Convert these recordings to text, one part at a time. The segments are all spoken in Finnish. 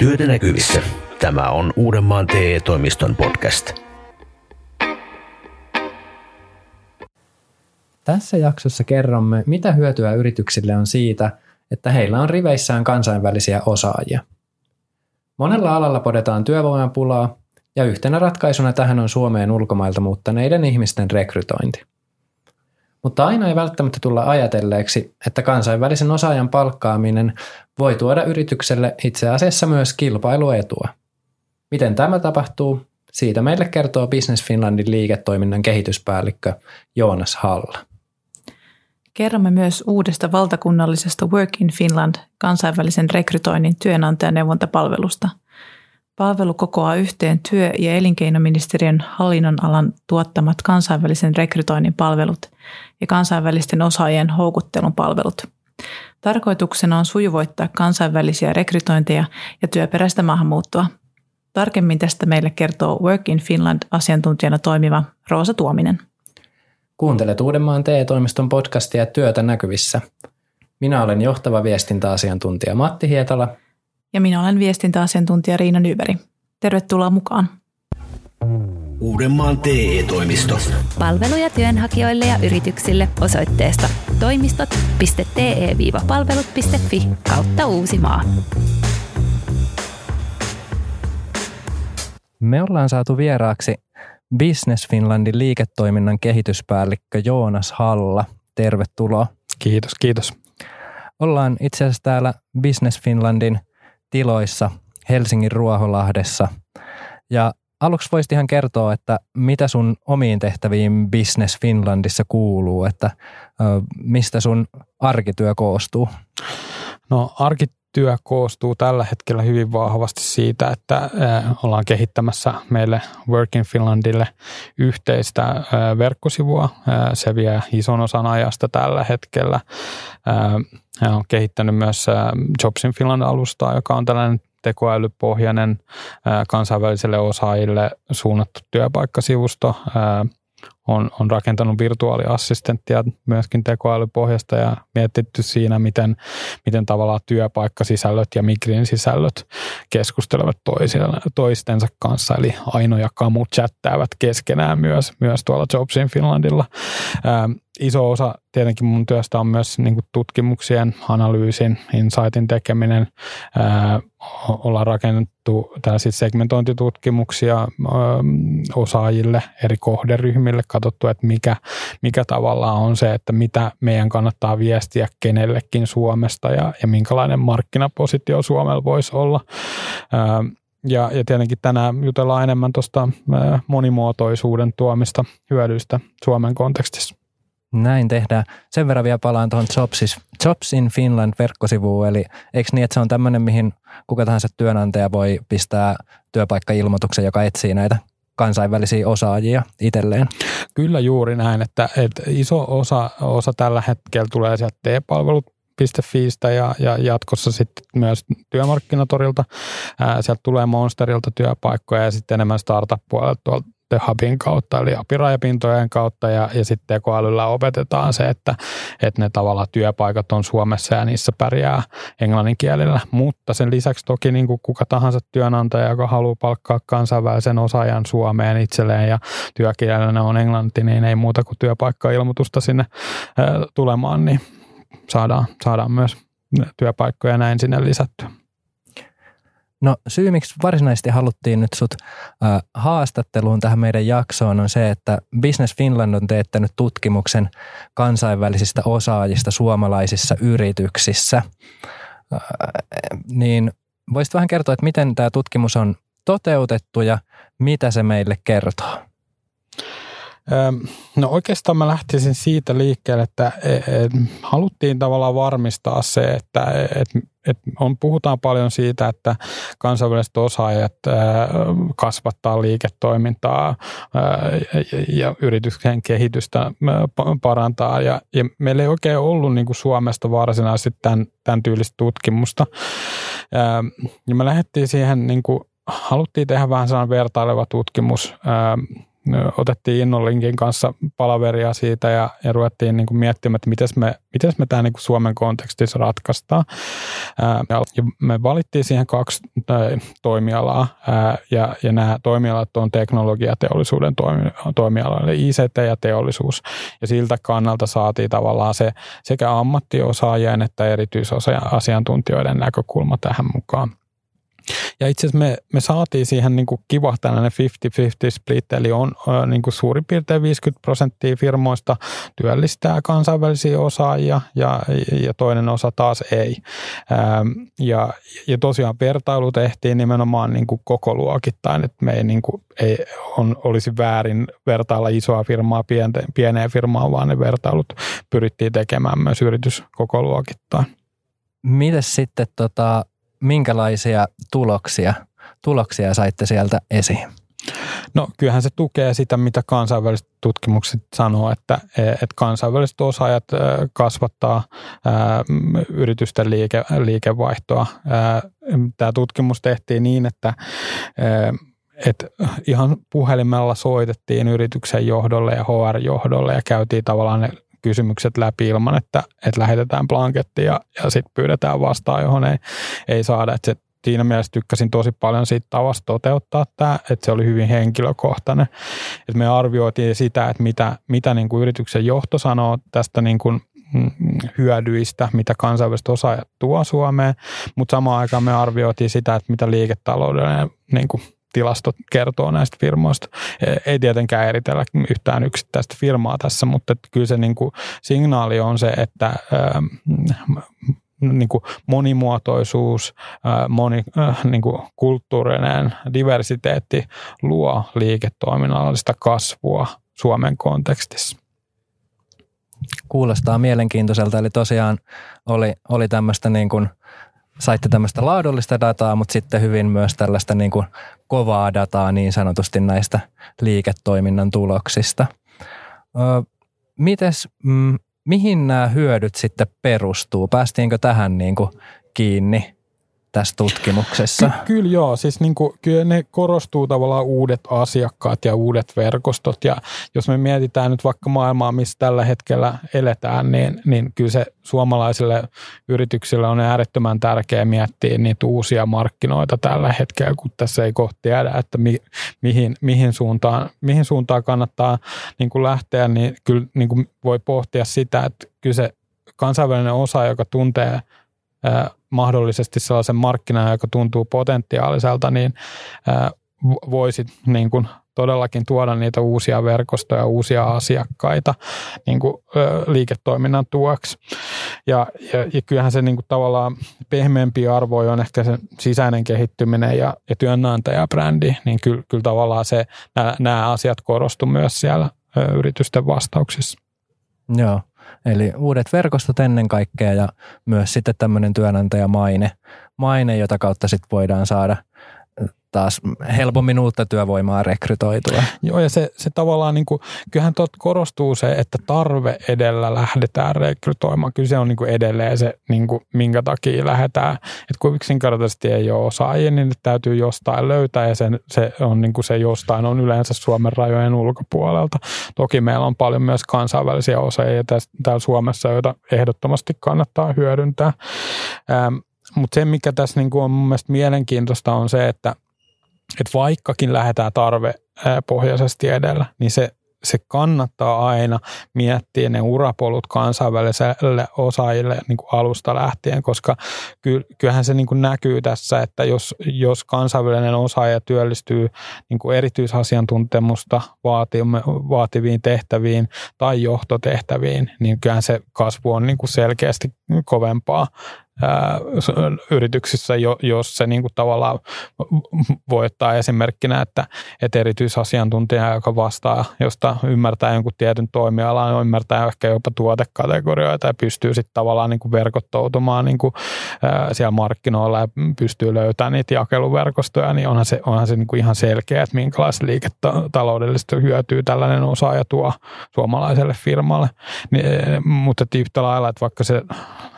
Työtä näkyvissä. Tämä on Uudenmaan TE-toimiston podcast. Tässä jaksossa kerromme, mitä hyötyä yrityksille on siitä, että heillä on riveissään kansainvälisiä osaajia. Monella alalla podetaan työvoimapulaa, ja yhtenä ratkaisuna tähän on Suomeen ulkomailta muuttaneiden ihmisten rekrytointi. Mutta aina ei välttämättä tulla ajatelleeksi, että kansainvälisen osaajan palkkaaminen voi tuoda yritykselle itse asiassa myös kilpailuetua. Miten tämä tapahtuu? Siitä meille kertoo Business Finlandin liiketoiminnan kehityspäällikkö Joonas Halla. Kerromme myös uudesta valtakunnallisesta Work in Finland kansainvälisen rekrytoinnin työnantajaneuvontapalvelusta. Palvelu kokoaa yhteen työ- ja elinkeinoministeriön hallinnonalan tuottamat kansainvälisen rekrytoinnin palvelut ja kansainvälisten osaajien houkuttelun palvelut. Tarkoituksena on sujuvoittaa kansainvälisiä rekrytointeja ja työperäistä maahanmuuttoa. Tarkemmin tästä meille kertoo Work in Finland asiantuntijana toimiva Roosa Tuominen. Kuuntelet Uudenmaan TE-toimiston podcastia Työtä näkyvissä. Minä olen johtava viestintäasiantuntija Matti Hietala. Ja minä olen viestintäasiantuntija Riina Nyberi. Tervetuloa mukaan. Uudenmaan TE-toimisto. Palveluja työnhakijoille ja yrityksille osoitteesta toimistot.te-palvelut.fi kautta Uusimaa. Me ollaan saatu vieraaksi Business Finlandin liiketoiminnan kehityspäällikkö Joonas Halla. Tervetuloa. Kiitos, kiitos. Ollaan itse asiassa täällä Business Finlandin tiloissa Helsingin Ruoholahdessa. Ja aluksi voisit ihan kertoa, että mitä sun omiin tehtäviin Business Finlandissa kuuluu, että mistä sun arkityö koostuu? No arkityö koostuu tällä hetkellä hyvin vahvasti siitä, että ollaan kehittämässä meille Working Finlandille yhteistä verkkosivua. Se vie ison osan ajasta tällä hetkellä. Hän on kehittänyt myös Jobs in Finland-alustaa, joka on tällainen tekoälypohjainen kansainvälisille osaajille suunnattu työpaikkasivusto. On, on rakentanut virtuaaliassistenttia myöskin tekoälypohjasta ja mietitty siinä, miten, miten tavallaan työpaikkasisällöt ja Migrin sisällöt keskustelevat toistensa kanssa. Eli Aino ja Kamu chattaavat keskenään myös, myös tuolla Jobs in Finlandilla iso osa tietenkin mun työstä on myös niin kuin tutkimuksien, analyysin, insightin tekeminen. Ää, ollaan rakennettu tällaisia segmentointitutkimuksia osaajille, eri kohderyhmille, katsottu, että mikä, mikä tavallaan on se, että mitä meidän kannattaa viestiä kenellekin Suomesta ja, ja minkälainen markkinapositio Suomella voisi olla. Ää, ja, ja tietenkin tänään jutellaan enemmän tuosta monimuotoisuuden tuomista hyödyistä Suomen kontekstissa. Näin tehdään. Sen verran vielä palaan tuohon Jobsis, Jobs in Finland verkkosivuun, eli eikö niin, että se on tämmöinen, mihin kuka tahansa työnantaja voi pistää työpaikkailmoituksen, joka etsii näitä kansainvälisiä osaajia itselleen. Kyllä juuri näin, että, että iso osa, osa tällä hetkellä tulee sieltä T-palvelut Fiistä ja, ja jatkossa sitten myös työmarkkinatorilta. Ää, sieltä tulee Monsterilta työpaikkoja ja sitten enemmän startup-puolelta tuolta The Hubin kautta, eli apirajapintojen kautta, ja, ja sitten tekoälyllä opetetaan se, että, että ne tavalla työpaikat on Suomessa ja niissä pärjää englannin. Mutta sen lisäksi toki niin kuin kuka tahansa työnantaja, joka haluaa palkkaa kansainvälisen osaajan Suomeen itselleen ja työkielenä on englanti, niin ei muuta kuin työpaikka-ilmoitusta sinne tulemaan, niin saadaan, saadaan myös työpaikkoja näin sinne lisättyä. No syy, miksi varsinaisesti haluttiin nyt sut äh, haastatteluun tähän meidän jaksoon on se, että Business Finland on teettänyt tutkimuksen kansainvälisistä osaajista suomalaisissa yrityksissä. Äh, niin voisit vähän kertoa, että miten tämä tutkimus on toteutettu ja mitä se meille kertoo? No oikeastaan mä lähtisin siitä liikkeelle, että e, e, haluttiin tavallaan varmistaa se, että et, et on, puhutaan paljon siitä, että kansainväliset osaajat kasvattaa liiketoimintaa ja yrityksen kehitystä parantaa. Ja, ja meillä ei oikein ollut niin kuin Suomesta varsinaisesti tämän, tämän tyylistä tutkimusta. Ja me lähdettiin siihen, niin kuin, haluttiin tehdä vähän sellainen vertaileva tutkimus otettiin Innollinkin kanssa palaveria siitä ja, ja ruvettiin niin kuin miettimään, että miten me, miten me tämä niin kuin Suomen kontekstissa ratkaistaan. Ää, ja me valittiin siihen kaksi tai, toimialaa ää, ja, ja nämä toimialat on teknologia teollisuuden toimi, toimiala, eli ICT ja teollisuus. Ja siltä kannalta saatiin tavallaan se sekä ammattiosaajien että erityisasiantuntijoiden näkökulma tähän mukaan. Ja itse asiassa me, me saatiin siihen niin kuin kiva tällainen 50-50 split, eli on niin kuin suurin piirtein 50 prosenttia firmoista työllistää kansainvälisiä osaajia ja, ja toinen osa taas ei. Ja, ja tosiaan vertailu tehtiin nimenomaan niin kuin koko luokittain, että me ei, niin kuin, ei on, olisi väärin vertailla isoa firmaa pieneen, pieneen firmaan, vaan ne vertailut pyrittiin tekemään myös yritys koko luokittain. Mites sitten tota, minkälaisia tuloksia, tuloksia saitte sieltä esiin? No kyllähän se tukee sitä, mitä kansainväliset tutkimukset sanoo, että, että kansainväliset osaajat kasvattaa yritysten liike, liikevaihtoa. Tämä tutkimus tehtiin niin, että että ihan puhelimella soitettiin yrityksen johdolle ja HR-johdolle ja käytiin tavallaan ne kysymykset läpi ilman, että, että lähetetään blanketti ja, ja sitten pyydetään vastaan, johon ei, ei saada. Että se, siinä mielessä tykkäsin tosi paljon siitä tavasta toteuttaa tämä, että se oli hyvin henkilökohtainen. Että me arvioitiin sitä, että mitä, mitä niin kuin yrityksen johto sanoo tästä niin kuin mm, hyödyistä, mitä kansainväliset osaajat tuo Suomeen, mutta samaan aikaan me arvioitiin sitä, että mitä liiketaloudellinen niin kuin tilastot kertoo näistä firmoista. Ei tietenkään eritellä yhtään yksittäistä firmaa tässä, mutta kyllä se niin kuin signaali on se, että ähm, niin kuin monimuotoisuus, äh, moni, äh, niin kuin kulttuurinen diversiteetti luo liiketoiminnallista kasvua Suomen kontekstissa. Kuulostaa mielenkiintoiselta, eli tosiaan oli, oli tämmöistä niin kuin – saitte tämmöistä laadullista dataa, mutta sitten hyvin myös tällaista niin kuin kovaa dataa niin sanotusti näistä liiketoiminnan tuloksista. Ö, mites, m, mihin nämä hyödyt sitten perustuu? Päästiinkö tähän niin kuin kiinni? Tässä tutkimuksessa? Ky- kyllä joo, siis niin kuin, kyllä ne korostuu tavallaan uudet asiakkaat ja uudet verkostot. Ja jos me mietitään nyt vaikka maailmaa, missä tällä hetkellä eletään, niin, niin kyllä se suomalaisille yrityksille on äärettömän tärkeää miettiä niitä uusia markkinoita tällä hetkellä, kun tässä ei kohti tiedä, että mi, mihin, mihin, suuntaan, mihin suuntaan kannattaa niin kuin lähteä, niin kyllä niin kuin voi pohtia sitä, että kyllä se kansainvälinen osa, joka tuntee mahdollisesti sellaisen markkinan, joka tuntuu potentiaaliselta, niin voisi niin kuin todellakin tuoda niitä uusia verkostoja, uusia asiakkaita niin kuin, liiketoiminnan tueksi. Ja, ja, ja kyllähän se niin kuin, tavallaan pehmeämpi arvo on ehkä se sisäinen kehittyminen ja, ja työnantajabrändi, niin kyllä, kyllä tavallaan se, nämä, nämä asiat korostu myös siellä yritysten vastauksissa. Joo. Eli uudet verkostot ennen kaikkea ja myös sitten tämmöinen työnantajamaine, maine, jota kautta sitten voidaan saada – taas helpommin uutta työvoimaa rekrytoitua. Joo, ja se, se tavallaan, niin kuin, kyllähän tot korostuu se, että tarve edellä lähdetään rekrytoimaan. Kyllä se on niin kuin edelleen se, niin kuin, minkä takia lähdetään. Että kun yksinkertaisesti ei ole osaajia, niin täytyy jostain löytää, ja sen, se, on, niin kuin se jostain on yleensä Suomen rajojen ulkopuolelta. Toki meillä on paljon myös kansainvälisiä osaajia täällä Suomessa, joita ehdottomasti kannattaa hyödyntää. Ähm, mutta se, mikä tässä niin on mun mielestä mielenkiintoista, on se, että – että vaikkakin lähdetään tarvepohjaisesti edellä, niin se, se kannattaa aina miettiä ne urapolut kansainväliselle osaajille niin kuin alusta lähtien, koska kyllähän se niin kuin näkyy tässä, että jos, jos kansainvälinen osaaja työllistyy niin kuin erityisasiantuntemusta vaativiin tehtäviin tai johtotehtäviin, niin kyllähän se kasvu on niin kuin selkeästi kovempaa yrityksissä, jos se niin kuin tavallaan voi ottaa esimerkkinä, että, että erityisasiantuntija, joka vastaa, josta ymmärtää jonkun tietyn toimialan, ymmärtää ehkä jopa tuotekategorioita ja pystyy sitten tavallaan niin kuin verkottoutumaan niin kuin, siellä markkinoilla ja pystyy löytämään niitä jakeluverkostoja, niin onhan se, onhan se niin kuin ihan selkeä, että minkälaista liiketaloudellista hyötyä tällainen osaaja tuo suomalaiselle firmalle. Niin, mutta yhtä lailla, että vaikka se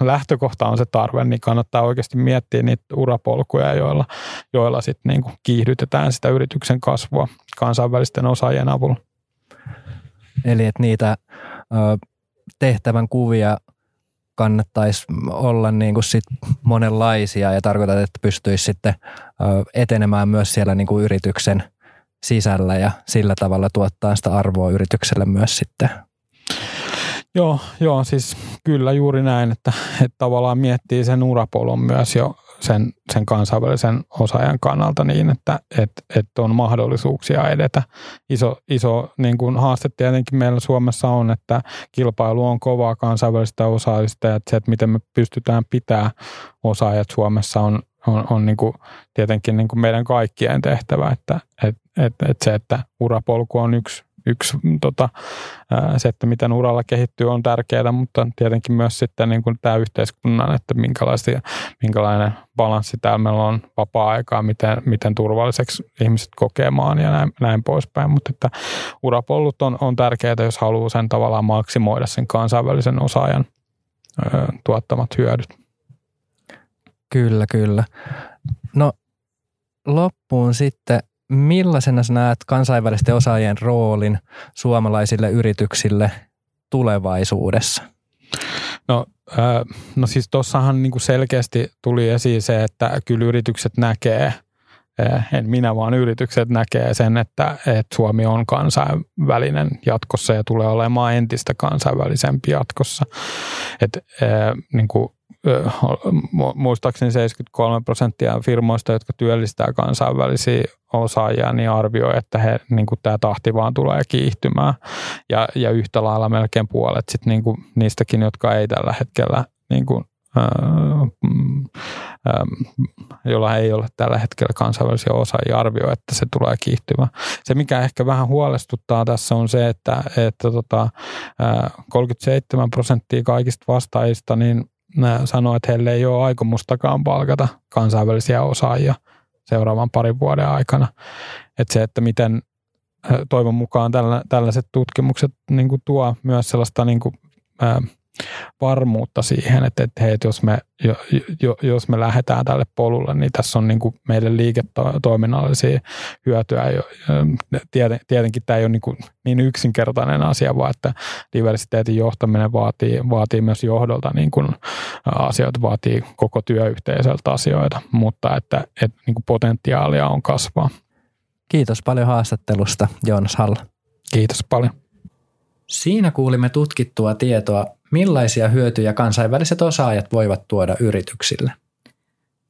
lähtökohta on se tarve, tarve, niin kannattaa oikeasti miettiä niitä urapolkuja, joilla, joilla sitten niin kuin kiihdytetään sitä yrityksen kasvua kansainvälisten osaajien avulla. Eli että niitä tehtävän kuvia kannattaisi olla niin kuin sit monenlaisia ja tarkoitat, että pystyisi sitten etenemään myös siellä niin kuin yrityksen sisällä ja sillä tavalla tuottaa sitä arvoa yritykselle myös sitten. Joo, joo, siis kyllä juuri näin, että, että tavallaan miettii sen urapolun myös jo sen, sen kansainvälisen osaajan kannalta niin, että et, et on mahdollisuuksia edetä. Iso, iso niin kuin haaste tietenkin meillä Suomessa on, että kilpailu on kovaa kansainvälisistä osaajista ja että se, että miten me pystytään pitää osaajat Suomessa on, on, on niin kuin tietenkin niin kuin meidän kaikkien tehtävä, että et, et, et se, että urapolku on yksi yksi mm, tota, se, että miten uralla kehittyy on tärkeää, mutta tietenkin myös sitten niin kuin tämä yhteiskunnan, että minkälainen balanssi täällä meillä on vapaa-aikaa, miten, miten turvalliseksi ihmiset kokee maan ja näin, näin poispäin. Mutta että urapollut on, on tärkeää, jos haluaa sen tavallaan maksimoida sen kansainvälisen osaajan ö, tuottamat hyödyt. Kyllä, kyllä. No loppuun sitten millaisena sä näet kansainvälisten osaajien roolin suomalaisille yrityksille tulevaisuudessa? No, äh, no siis tuossahan niin selkeästi tuli esiin se, että kyllä yritykset näkee, en minä vaan yritykset näkee sen, että, että Suomi on kansainvälinen jatkossa ja tulee olemaan entistä kansainvälisempi jatkossa. Et, niin kuin muistaakseni 73 prosenttia firmoista, jotka työllistää kansainvälisiä osaajia, niin arvioi, että he, niin kuin tämä tahti vaan tulee kiihtymään. Ja, ja yhtä lailla melkein puolet sit, niin kuin niistäkin, jotka ei tällä hetkellä niin kuin, jolla ei ole tällä hetkellä kansainvälisiä osaajia, arvioi, että se tulee kiihtymään. Se, mikä ehkä vähän huolestuttaa tässä on se, että, että tota, 37 prosenttia kaikista vastaajista niin sanoo, että heille ei ole aikomustakaan palkata kansainvälisiä osaajia seuraavan parin vuoden aikana. Että se, että miten toivon mukaan tällaiset tutkimukset niin kuin tuo myös sellaista niin kuin, varmuutta siihen, että, että hei, että jos, me, jo, jos me lähdetään tälle polulle, niin tässä on niin kuin meille liiketoiminnallisia hyötyjä. Tieten, tietenkin tämä ei ole niin, kuin niin yksinkertainen asia, vaan että diversiteetin johtaminen vaatii, vaatii myös johdolta niin kuin asioita, vaatii koko työyhteisöltä asioita, mutta että, että niin kuin potentiaalia on kasvaa. Kiitos paljon haastattelusta, Joonas Halla. Kiitos paljon. Siinä kuulimme tutkittua tietoa millaisia hyötyjä kansainväliset osaajat voivat tuoda yrityksille.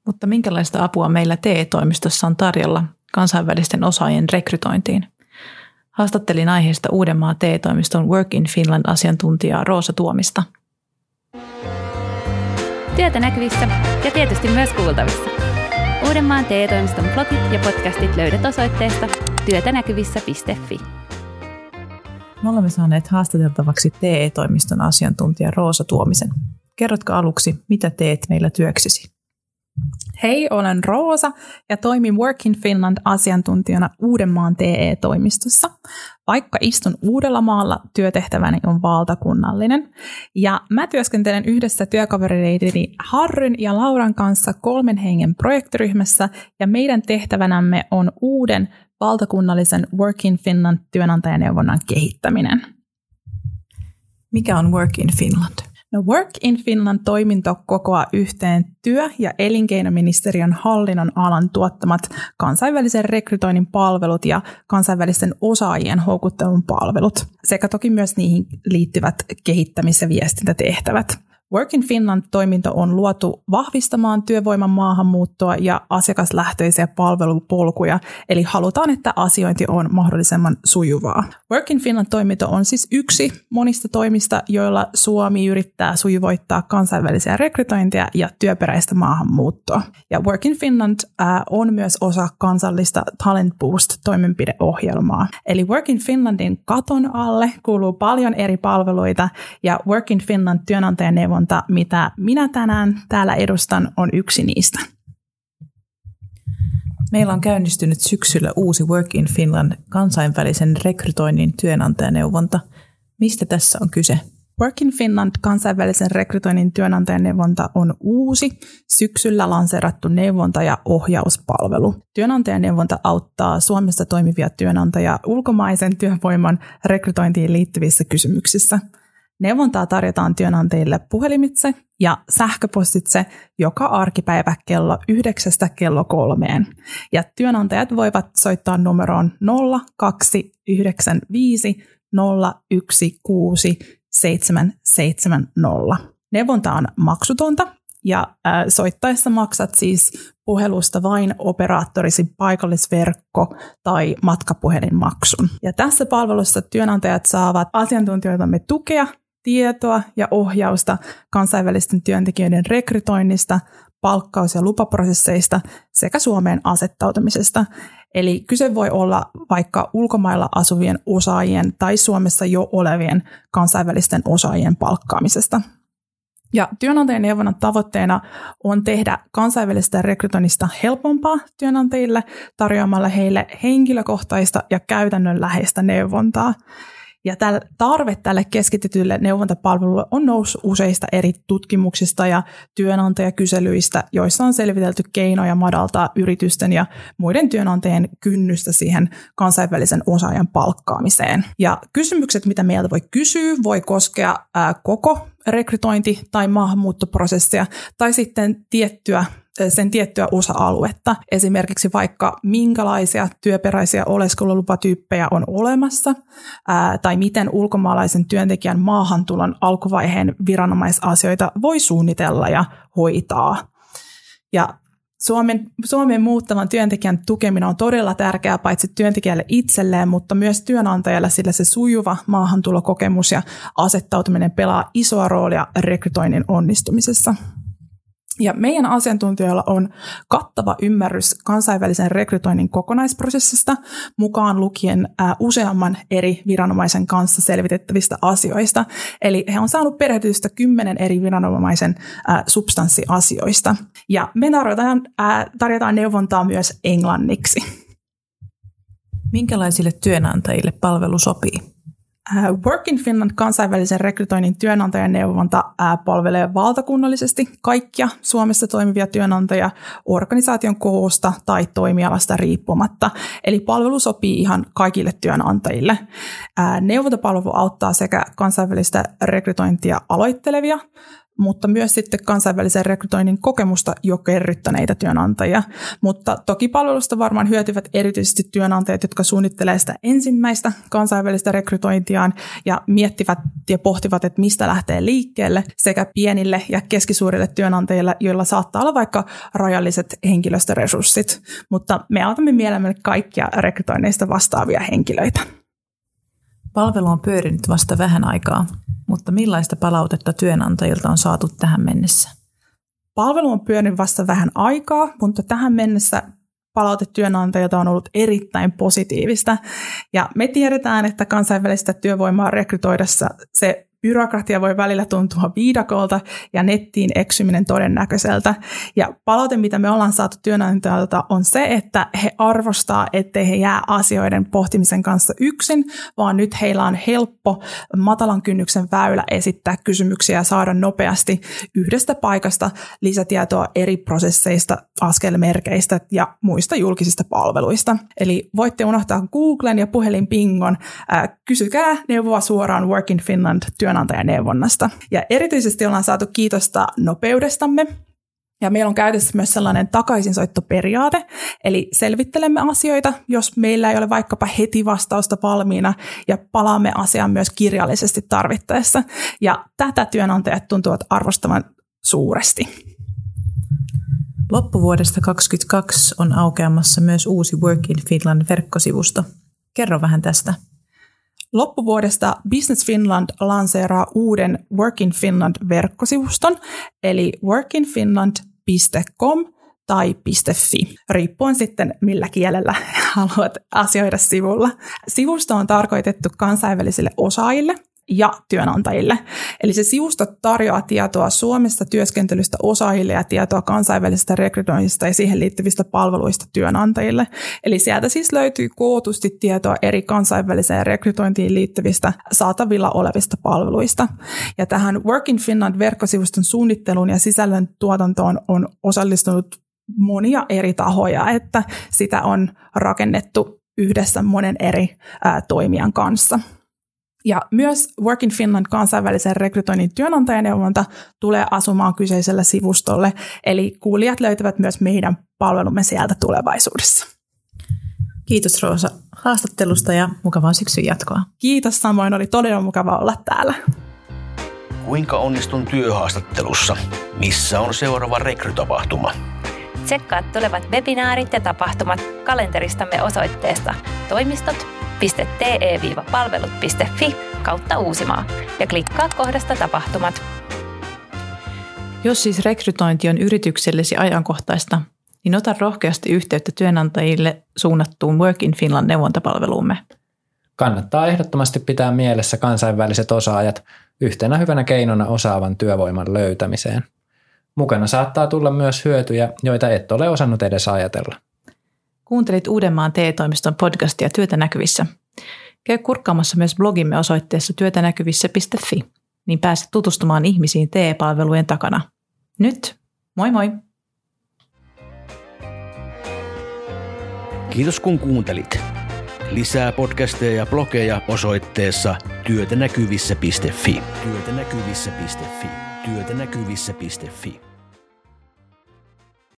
Mutta minkälaista apua meillä TE-toimistossa on tarjolla kansainvälisten osaajien rekrytointiin? Haastattelin aiheesta Uudenmaan TE-toimiston Work in Finland asiantuntijaa Roosa Tuomista. Työtä näkyvissä ja tietysti myös kuultavissa. Uudenmaan TE-toimiston blogit ja podcastit löydät osoitteesta työtänäkyvissä.fi. Me olemme saaneet haastateltavaksi TE-toimiston asiantuntija Roosa Tuomisen. Kerrotko aluksi, mitä teet meillä työksesi? Hei, olen Roosa ja toimin Work in Finland asiantuntijana Uudenmaan TE-toimistossa. Vaikka istun Uudellamaalla, työtehtäväni on valtakunnallinen. Ja mä työskentelen yhdessä työkavereideni Harryn ja Lauran kanssa kolmen hengen projektiryhmässä ja meidän tehtävänämme on uuden valtakunnallisen Work in Finland työnantajaneuvonnan kehittäminen. Mikä on Work in Finland? No Work in Finland toiminto kokoaa yhteen työ- ja elinkeinoministeriön hallinnon alan tuottamat kansainvälisen rekrytoinnin palvelut ja kansainvälisten osaajien houkuttelun palvelut, sekä toki myös niihin liittyvät kehittämis- ja viestintätehtävät. Work in Finland-toiminto on luotu vahvistamaan työvoiman maahanmuuttoa ja asiakaslähtöisiä palvelupolkuja, eli halutaan, että asiointi on mahdollisimman sujuvaa. Work in Finland-toiminto on siis yksi monista toimista, joilla Suomi yrittää sujuvoittaa kansainvälisiä rekrytointeja ja työperäistä maahanmuuttoa. Ja Work in Finland äh, on myös osa kansallista Talent Boost-toimenpideohjelmaa. Eli Work in Finlandin katon alle kuuluu paljon eri palveluita ja Work in Finland työnantajaneuvon neuvonta, mitä minä tänään täällä edustan, on yksi niistä. Meillä on käynnistynyt syksyllä uusi Work in Finland kansainvälisen rekrytoinnin työnantajaneuvonta. Mistä tässä on kyse? Work in Finland kansainvälisen rekrytoinnin työnantajaneuvonta on uusi, syksyllä lanseerattu neuvonta- ja ohjauspalvelu. Työnantajaneuvonta auttaa Suomessa toimivia työnantajia ulkomaisen työvoiman rekrytointiin liittyvissä kysymyksissä. Neuvontaa tarjotaan työnantajille puhelimitse ja sähköpostitse joka arkipäivä kello 9 kello kolmeen. Ja työnantajat voivat soittaa numeroon 0295 016 770. Neuvonta on maksutonta ja äh, soittaessa maksat siis puhelusta vain operaattorisi paikallisverkko- tai matkapuhelinmaksun. Ja tässä palvelussa työnantajat saavat asiantuntijoitamme tukea, tietoa ja ohjausta kansainvälisten työntekijöiden rekrytoinnista, palkkaus- ja lupaprosesseista sekä Suomeen asettautumisesta. Eli kyse voi olla vaikka ulkomailla asuvien osaajien tai Suomessa jo olevien kansainvälisten osaajien palkkaamisesta. Ja työnantajan neuvonnan tavoitteena on tehdä kansainvälistä rekrytoinnista helpompaa työnantajille tarjoamalla heille henkilökohtaista ja käytännönläheistä neuvontaa. Ja täl, tarve tälle keskitetylle neuvontapalvelulle on noussut useista eri tutkimuksista ja työnantajakyselyistä, joissa on selvitelty keinoja madaltaa yritysten ja muiden työnantajien kynnystä siihen kansainvälisen osaajan palkkaamiseen. Ja kysymykset, mitä meiltä voi kysyä, voi koskea ää, koko rekrytointi- tai maahanmuuttoprosessia tai sitten tiettyä sen tiettyä osa-aluetta. Esimerkiksi vaikka minkälaisia työperäisiä oleskelulupatyyppejä on olemassa, tai miten ulkomaalaisen työntekijän maahantulon alkuvaiheen viranomaisasioita voi suunnitella ja hoitaa. Ja Suomen, Suomen muuttavan työntekijän tukeminen on todella tärkeää paitsi työntekijälle itselleen, mutta myös työnantajalle, sillä se sujuva maahantulokokemus ja asettautuminen pelaa isoa roolia rekrytoinnin onnistumisessa. Ja meidän asiantuntijoilla on kattava ymmärrys kansainvälisen rekrytoinnin kokonaisprosessista, mukaan lukien useamman eri viranomaisen kanssa selvitettävistä asioista. Eli he on saanut perehdytystä kymmenen eri viranomaisen ää, substanssiasioista. Ja me tarjotaan, tarjotaan neuvontaa myös englanniksi. Minkälaisille työnantajille palvelu sopii? Äh, Work in Finland kansainvälisen rekrytoinnin työnantajan neuvonta äh, palvelee valtakunnallisesti kaikkia Suomessa toimivia työnantajia organisaation koosta tai toimialasta riippumatta. Eli palvelu sopii ihan kaikille työnantajille. Äh, neuvontapalvelu auttaa sekä kansainvälistä rekrytointia aloittelevia mutta myös sitten kansainvälisen rekrytoinnin kokemusta jo kerryttäneitä työnantajia. Mutta toki palvelusta varmaan hyötyvät erityisesti työnantajat, jotka suunnittelee sitä ensimmäistä kansainvälistä rekrytointiaan ja miettivät ja pohtivat, että mistä lähtee liikkeelle, sekä pienille ja keskisuurille työnantajille, joilla saattaa olla vaikka rajalliset henkilöstöresurssit. Mutta me autamme mielemme kaikkia rekrytoinneista vastaavia henkilöitä. Palvelu on pyörinyt vasta vähän aikaa, mutta millaista palautetta työnantajilta on saatu tähän mennessä? Palvelu on pyörinyt vasta vähän aikaa, mutta tähän mennessä palaute työnantajilta on ollut erittäin positiivista. Ja me tiedetään, että kansainvälistä työvoimaa rekrytoidessa se byrokratia voi välillä tuntua viidakolta ja nettiin eksyminen todennäköiseltä. Ja palaute, mitä me ollaan saatu työnantajalta, on se, että he arvostaa, ettei he jää asioiden pohtimisen kanssa yksin, vaan nyt heillä on helppo matalan kynnyksen väylä esittää kysymyksiä ja saada nopeasti yhdestä paikasta lisätietoa eri prosesseista, askelmerkeistä ja muista julkisista palveluista. Eli voitte unohtaa Googlen ja puhelinpingon. kysykää neuvoa suoraan Work in Finland työn työnantajaneuvonnasta. Ja erityisesti ollaan saatu kiitosta nopeudestamme, ja meillä on käytössä myös sellainen takaisinsoittoperiaate, eli selvittelemme asioita, jos meillä ei ole vaikkapa heti vastausta valmiina, ja palaamme asiaan myös kirjallisesti tarvittaessa. Ja tätä työnantajat tuntuvat arvostavan suuresti. Loppuvuodesta 2022 on aukeamassa myös uusi Work in Finland verkkosivusto. Kerro vähän tästä. Loppuvuodesta Business Finland lanseeraa uuden Work in Finland-verkkosivuston, eli workinfinland.com tai .fi, riippuen sitten millä kielellä haluat asioida sivulla. Sivusto on tarkoitettu kansainvälisille osaajille, ja työnantajille. Eli se sivusto tarjoaa tietoa Suomessa työskentelystä osaajille ja tietoa kansainvälisestä rekrytoinnista ja siihen liittyvistä palveluista työnantajille. Eli sieltä siis löytyy kootusti tietoa eri kansainväliseen rekrytointiin liittyvistä saatavilla olevista palveluista. Ja tähän Work in Finland-verkkosivuston suunnitteluun ja sisällön tuotantoon on osallistunut monia eri tahoja, että sitä on rakennettu yhdessä monen eri ää, toimijan kanssa. Ja myös Work in Finland kansainvälisen rekrytoinnin työnantajaneuvonta tulee asumaan kyseisellä sivustolle, eli kuulijat löytävät myös meidän palvelumme sieltä tulevaisuudessa. Kiitos Roosa haastattelusta ja mukavaa syksyn jatkoa. Kiitos samoin, oli todella mukava olla täällä. Kuinka onnistun työhaastattelussa? Missä on seuraava rekrytapahtuma? Tsekkaa tulevat webinaarit ja tapahtumat kalenteristamme osoitteesta toimistot.te-palvelut.fi kautta Uusimaa ja klikkaa kohdasta tapahtumat. Jos siis rekrytointi on yrityksellesi ajankohtaista, niin ota rohkeasti yhteyttä työnantajille suunnattuun Work in Finland neuvontapalveluumme. Kannattaa ehdottomasti pitää mielessä kansainväliset osaajat yhtenä hyvänä keinona osaavan työvoiman löytämiseen. Mukana saattaa tulla myös hyötyjä, joita et ole osannut edes ajatella. Kuuntelit Uudenmaan TE-toimiston podcastia Työtä näkyvissä. Käy kurkkaamassa myös blogimme osoitteessa työtänäkyvissä.fi, niin pääset tutustumaan ihmisiin TE-palvelujen takana. Nyt, moi moi! Kiitos kun kuuntelit. Lisää podcasteja ja blogeja osoitteessa työtänäkyvissä.fi. Työtänäkyvissä.fi. Työtänäkyvissä.fi.